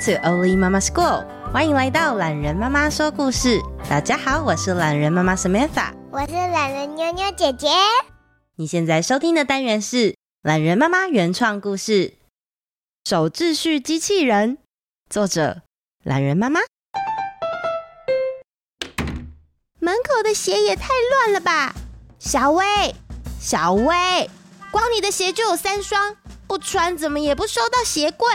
To Oli Mama School，欢迎来到懒人妈妈说故事。大家好，我是懒人妈妈 Samantha，我是懒人妞妞姐姐。你现在收听的单元是懒人妈妈原创故事《守秩序机器人》，作者懒人妈妈。门口的鞋也太乱了吧！小薇，小薇，光你的鞋就有三双，不穿怎么也不收到鞋柜。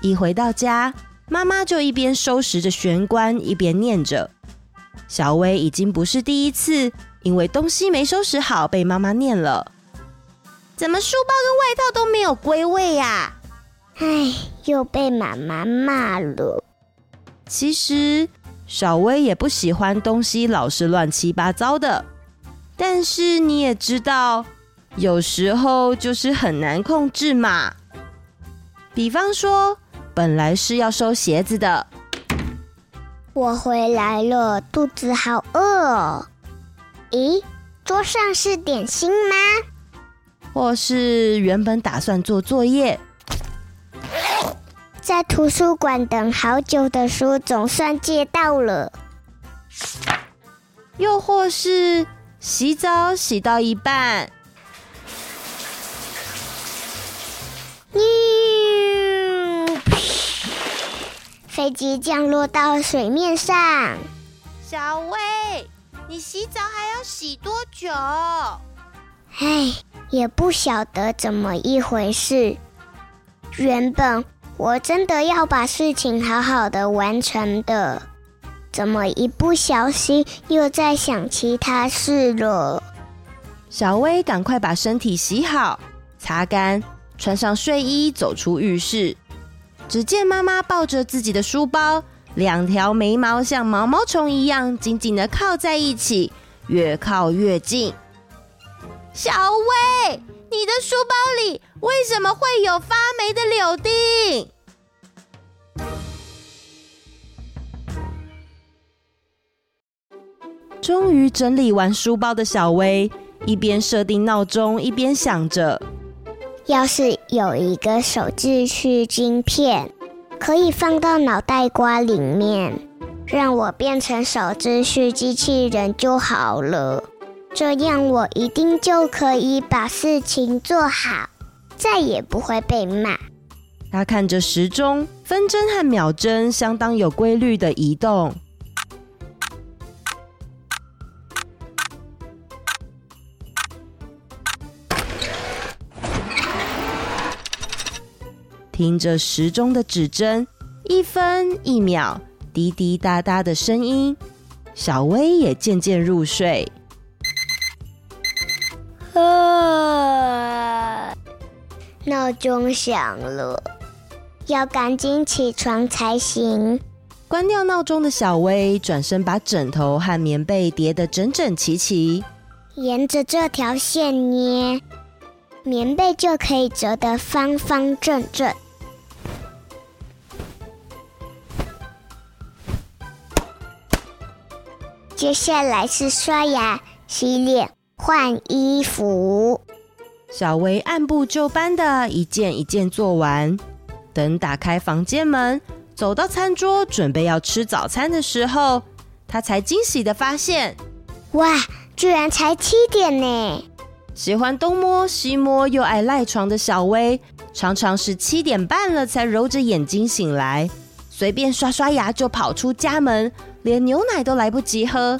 一回到家，妈妈就一边收拾着玄关，一边念着。小薇已经不是第一次因为东西没收拾好被妈妈念了。怎么书包跟外套都没有归位呀？唉，又被妈妈骂了。其实小薇也不喜欢东西老是乱七八糟的，但是你也知道，有时候就是很难控制嘛。比方说。本来是要收鞋子的，我回来了，肚子好饿哦。咦，桌上是点心吗？或是原本打算做作业，在图书馆等好久的书总算借到了。又或是洗澡洗到一半，飞机降落到水面上。小薇，你洗澡还要洗多久？唉，也不晓得怎么一回事。原本我真的要把事情好好的完成的，怎么一不小心又在想其他事了？小薇赶快把身体洗好、擦干，穿上睡衣，走出浴室。只见妈妈抱着自己的书包，两条眉毛像毛毛虫一样紧紧的靠在一起，越靠越近。小薇，你的书包里为什么会有发霉的柳丁？终于整理完书包的小薇，一边设定闹钟，一边想着。要是有一个手秩序晶片，可以放到脑袋瓜里面，让我变成手秩序机器人就好了。这样我一定就可以把事情做好，再也不会被骂。他看着时钟，分针和秒针相当有规律的移动。听着时钟的指针，一分一秒滴滴答答的声音，小薇也渐渐入睡。啊！闹钟响了，要赶紧起床才行。关掉闹钟的小薇转身把枕头和棉被叠得整整齐齐，沿着这条线捏，棉被就可以折得方方正正。接下来是刷牙、洗脸、换衣服。小薇按部就班的一件一件做完。等打开房间门，走到餐桌准备要吃早餐的时候，她才惊喜的发现：哇，居然才七点呢！喜欢东摸西摸又爱赖床的小薇，常常是七点半了才揉着眼睛醒来，随便刷刷牙就跑出家门。连牛奶都来不及喝，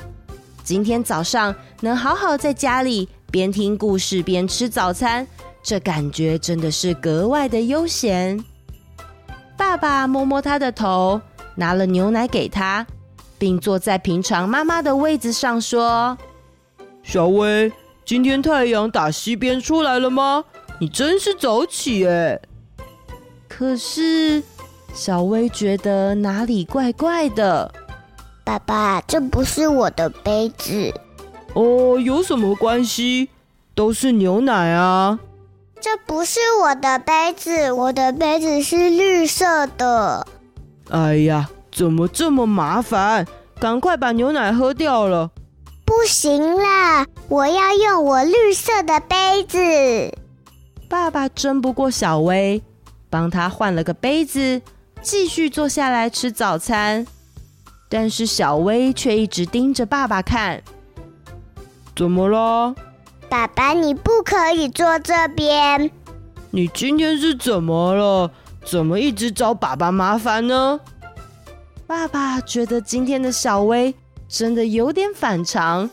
今天早上能好好在家里边听故事边吃早餐，这感觉真的是格外的悠闲。爸爸摸摸他的头，拿了牛奶给他，并坐在平常妈妈的位子上说：“小薇，今天太阳打西边出来了吗？你真是早起哎。”可是小薇觉得哪里怪怪的。爸爸，这不是我的杯子。哦，有什么关系？都是牛奶啊。这不是我的杯子，我的杯子是绿色的。哎呀，怎么这么麻烦？赶快把牛奶喝掉了。不行啦，我要用我绿色的杯子。爸爸争不过小薇，帮他换了个杯子，继续坐下来吃早餐。但是小薇却一直盯着爸爸看。怎么了？爸爸，你不可以坐这边。你今天是怎么了？怎么一直找爸爸麻烦呢？爸爸觉得今天的小薇真的有点反常，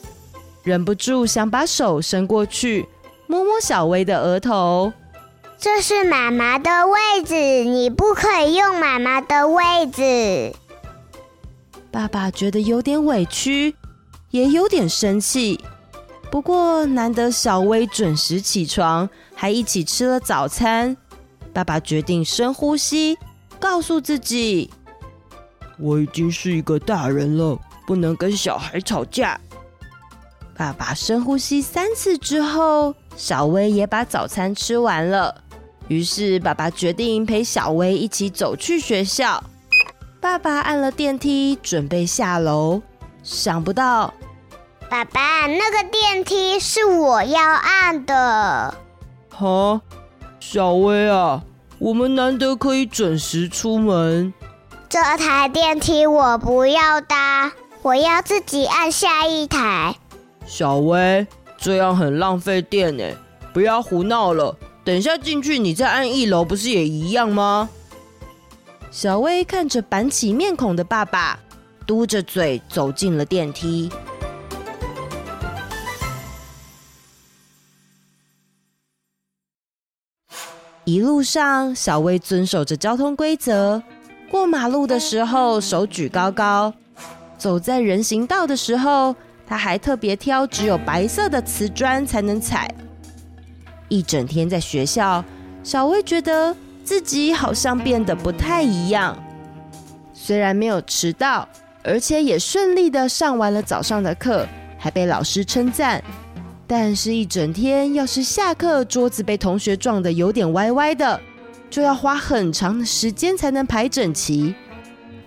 忍不住想把手伸过去摸摸小薇的额头。这是妈妈的位置，你不可以用妈妈的位置。爸爸觉得有点委屈，也有点生气。不过难得小薇准时起床，还一起吃了早餐。爸爸决定深呼吸，告诉自己：“我已经是一个大人了，不能跟小孩吵架。”爸爸深呼吸三次之后，小薇也把早餐吃完了。于是爸爸决定陪小薇一起走去学校。爸爸按了电梯，准备下楼，想不到。爸爸，那个电梯是我要按的。哈，小薇啊，我们难得可以准时出门。这台电梯我不要搭，我要自己按下一台。小薇，这样很浪费电呢，不要胡闹了。等一下进去，你再按一楼，不是也一样吗？小薇看着板起面孔的爸爸，嘟着嘴走进了电梯。一路上，小薇遵守着交通规则。过马路的时候，手举高高；走在人行道的时候，她还特别挑只有白色的瓷砖才能踩。一整天在学校，小薇觉得自己好像变得不太一样。虽然没有迟到，而且也顺利的上完了早上的课，还被老师称赞。但是，一整天要是下课桌子被同学撞得有点歪歪的，就要花很长的时间才能排整齐。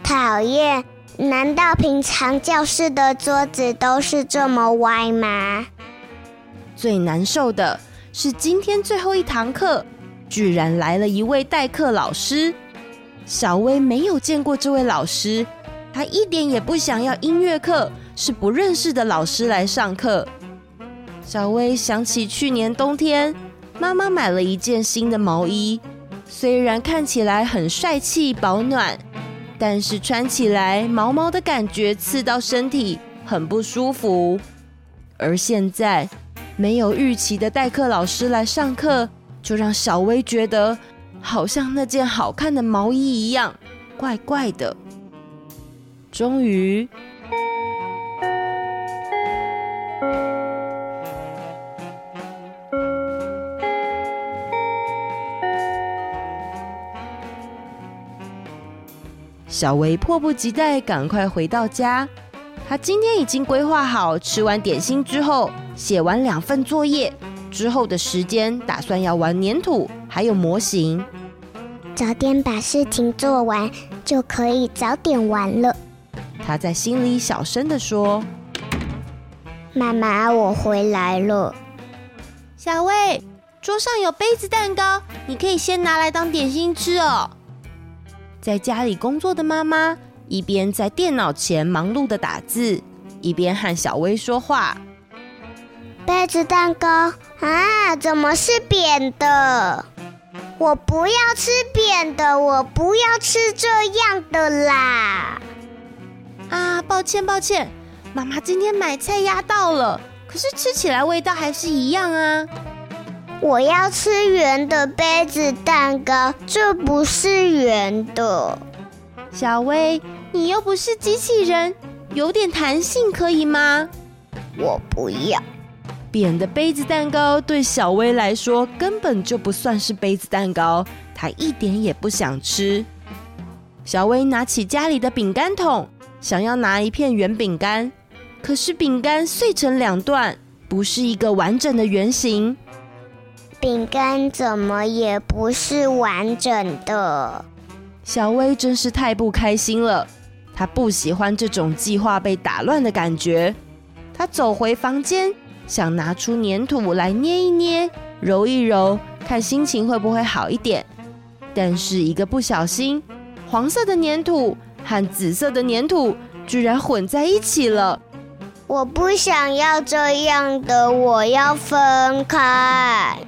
讨厌！难道平常教室的桌子都是这么歪吗？最难受的是今天最后一堂课，居然来了一位代课老师。小薇没有见过这位老师，她一点也不想要音乐课是不认识的老师来上课。小薇想起去年冬天，妈妈买了一件新的毛衣，虽然看起来很帅气保暖，但是穿起来毛毛的感觉刺到身体，很不舒服。而现在没有预期的代课老师来上课，就让小薇觉得好像那件好看的毛衣一样，怪怪的。终于。小薇迫不及待赶快回到家。她今天已经规划好，吃完点心之后，写完两份作业之后的时间，打算要玩粘土，还有模型。早点把事情做完，就可以早点玩了。他在心里小声的说：“妈妈，我回来了。”小薇，桌上有杯子蛋糕，你可以先拿来当点心吃哦。在家里工作的妈妈一边在电脑前忙碌的打字，一边和小薇说话。杯子蛋糕啊，怎么是扁的？我不要吃扁的，我不要吃这样的啦！啊，抱歉抱歉，妈妈今天买菜压到了，可是吃起来味道还是一样啊。我要吃圆的杯子蛋糕，这不是圆的。小薇，你又不是机器人，有点弹性可以吗？我不要。扁的杯子蛋糕对小薇来说根本就不算是杯子蛋糕，她一点也不想吃。小薇拿起家里的饼干桶，想要拿一片圆饼干，可是饼干碎成两段，不是一个完整的圆形。饼干怎么也不是完整的？小薇真是太不开心了。她不喜欢这种计划被打乱的感觉。她走回房间，想拿出粘土来捏一捏、揉一揉，看心情会不会好一点。但是一个不小心，黄色的粘土和紫色的粘土居然混在一起了。我不想要这样的，我要分开。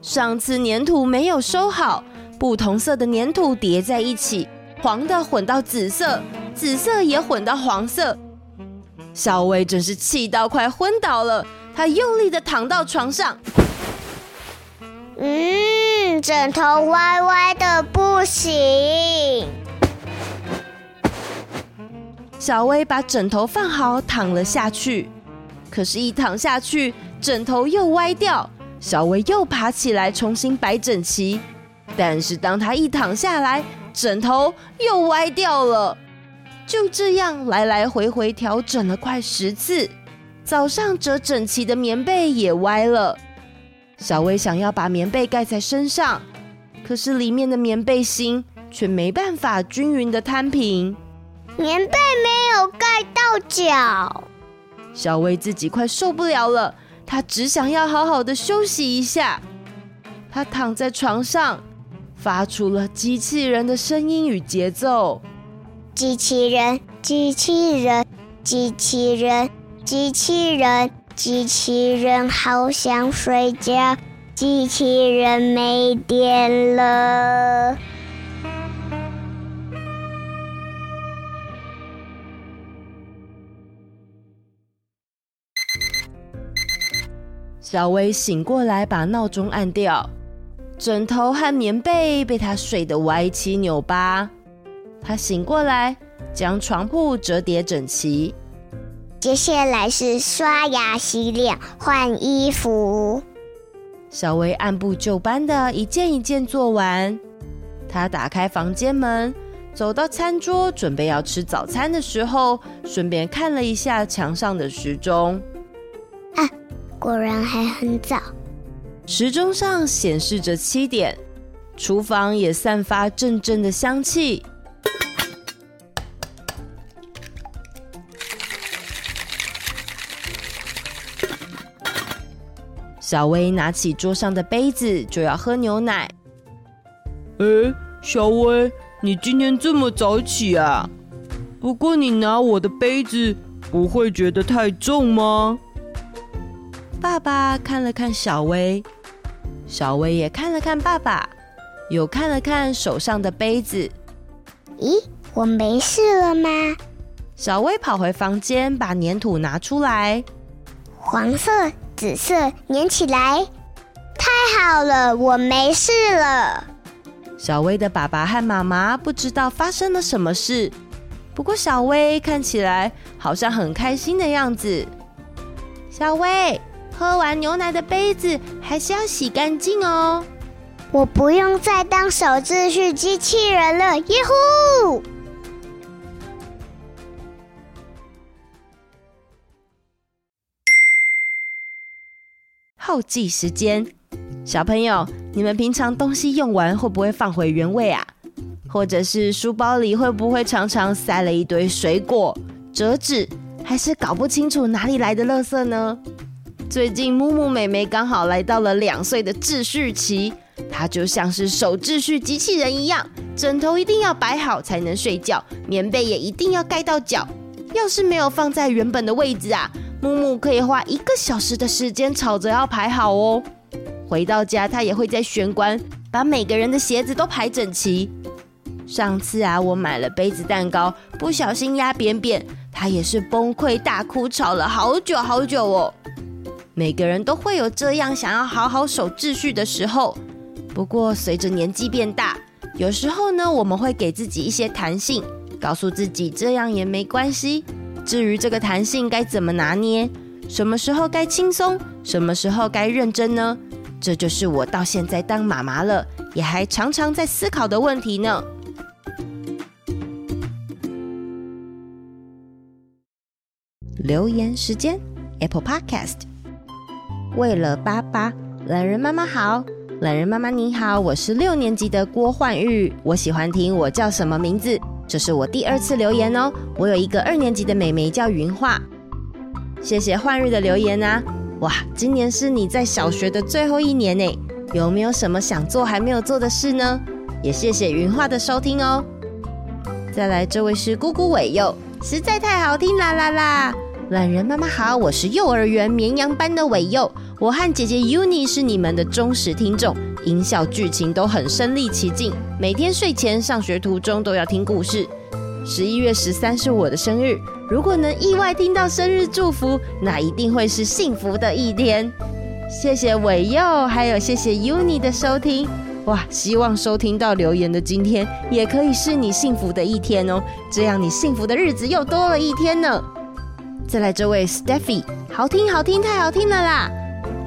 上次粘土没有收好，不同色的粘土叠在一起，黄的混到紫色，紫色也混到黄色。小薇真是气到快昏倒了，她用力的躺到床上。嗯，枕头歪歪的不行。小薇把枕头放好，躺了下去。可是，一躺下去，枕头又歪掉。小薇又爬起来，重新摆整齐。但是，当她一躺下来，枕头又歪掉了。就这样来来回回调整了快十次。早上折整齐的棉被也歪了。小薇想要把棉被盖在身上，可是里面的棉被芯却没办法均匀的摊平。棉被没有盖到脚，小薇自己快受不了了，她只想要好好的休息一下。她躺在床上，发出了机器人的声音与节奏：机器人，机器人，机器人，机器人，机器人，好想睡觉，机器人没电了。小薇醒过来，把闹钟按掉，枕头和棉被被她睡得歪七扭八。她醒过来，将床铺折叠整齐。接下来是刷牙、洗脸、换衣服。小薇按部就班的一件一件做完。她打开房间门，走到餐桌，准备要吃早餐的时候，顺便看了一下墙上的时钟。啊。果然还很早，时钟上显示着七点，厨房也散发阵阵的香气。小薇拿起桌上的杯子就要喝牛奶。哎，小薇，你今天这么早起啊？不过你拿我的杯子不会觉得太重吗？爸爸看了看小薇，小薇也看了看爸爸，又看了看手上的杯子。咦，我没事了吗？小薇跑回房间，把粘土拿出来，黄色、紫色粘起来，太好了，我没事了。小薇的爸爸和妈妈不知道发生了什么事，不过小薇看起来好像很开心的样子。小薇。喝完牛奶的杯子还是要洗干净哦。我不用再当手秩序机器人了，耶呼！后记时间，小朋友，你们平常东西用完会不会放回原位啊？或者是书包里会不会常常塞了一堆水果、折纸，还是搞不清楚哪里来的垃圾呢？最近木木妹妹刚好来到了两岁的秩序期，她就像是守秩序机器人一样，枕头一定要摆好才能睡觉，棉被也一定要盖到脚。要是没有放在原本的位置啊，木木可以花一个小时的时间吵着要排好哦。回到家，他也会在玄关把每个人的鞋子都排整齐。上次啊，我买了杯子蛋糕，不小心压扁扁，他也是崩溃大哭，吵了好久好久哦。每个人都会有这样想要好好守秩序的时候，不过随着年纪变大，有时候呢，我们会给自己一些弹性，告诉自己这样也没关系。至于这个弹性该怎么拿捏，什么时候该轻松，什么时候该认真呢？这就是我到现在当妈妈了，也还常常在思考的问题呢。留言时间，Apple Podcast。为了爸爸，懒人妈妈好，懒人妈妈你好，我是六年级的郭焕玉，我喜欢听我叫什么名字，这是我第二次留言哦。我有一个二年级的妹妹叫云画，谢谢焕日的留言啊。哇，今年是你在小学的最后一年呢，有没有什么想做还没有做的事呢？也谢谢云画的收听哦。再来，这位是姑姑伟佑，实在太好听啦啦啦！懒人妈妈好，我是幼儿园绵羊班的伟佑，我和姐姐 Uni 是你们的忠实听众，音效剧情都很身临其境，每天睡前、上学途中都要听故事。十一月十三是我的生日，如果能意外听到生日祝福，那一定会是幸福的一天。谢谢伟佑，还有谢谢 Uni 的收听。哇，希望收听到留言的今天，也可以是你幸福的一天哦，这样你幸福的日子又多了一天呢。再来这位 Steffy，好听好听，太好听了啦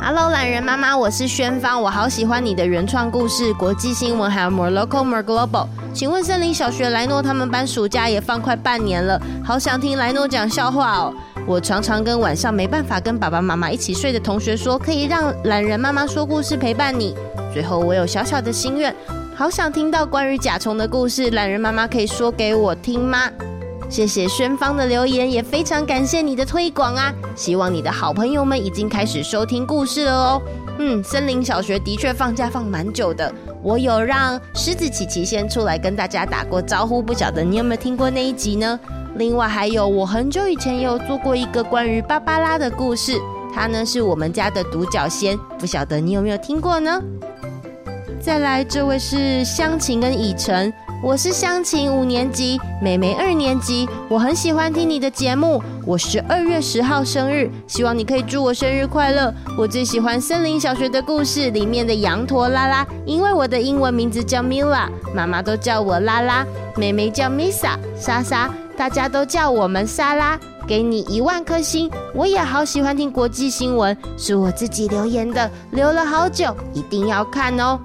！Hello，榄仁妈妈，我是宣芳，我好喜欢你的原创故事、国际新闻，还有 More Local More Global。请问森林小学莱诺他们班暑假也放快半年了，好想听莱诺讲笑话哦。我常常跟晚上没办法跟爸爸妈妈一起睡的同学说，可以让懒人妈妈说故事陪伴你。最后，我有小小的心愿，好想听到关于甲虫的故事，懒人妈妈可以说给我听吗？谢谢宣芳的留言，也非常感谢你的推广啊！希望你的好朋友们已经开始收听故事了哦。嗯，森林小学的确放假放蛮久的，我有让狮子琪琪先出来跟大家打过招呼，不晓得你有没有听过那一集呢？另外还有，我很久以前有做过一个关于芭芭拉的故事，它呢是我们家的独角仙，不晓得你有没有听过呢？再来，这位是湘琴跟以晨。我是湘琴，五年级，妹妹二年级。我很喜欢听你的节目。我十二月十号生日，希望你可以祝我生日快乐。我最喜欢森林小学的故事里面的羊驼拉拉，因为我的英文名字叫 Mila，妈妈都叫我拉拉，妹妹叫 Misa 莎莎，大家都叫我们莎拉。给你一万颗星。我也好喜欢听国际新闻，是我自己留言的，留了好久，一定要看哦。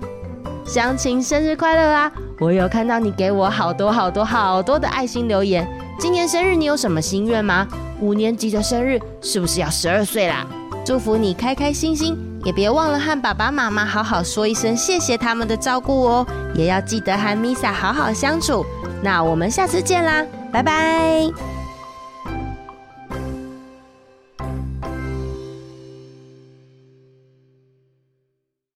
湘琴生日快乐啊！我有看到你给我好多好多好多的爱心留言。今年生日你有什么心愿吗？五年级的生日是不是要十二岁啦？祝福你开开心心，也别忘了和爸爸妈妈好好说一声谢谢他们的照顾哦。也要记得和米萨好好相处。那我们下次见啦，拜拜。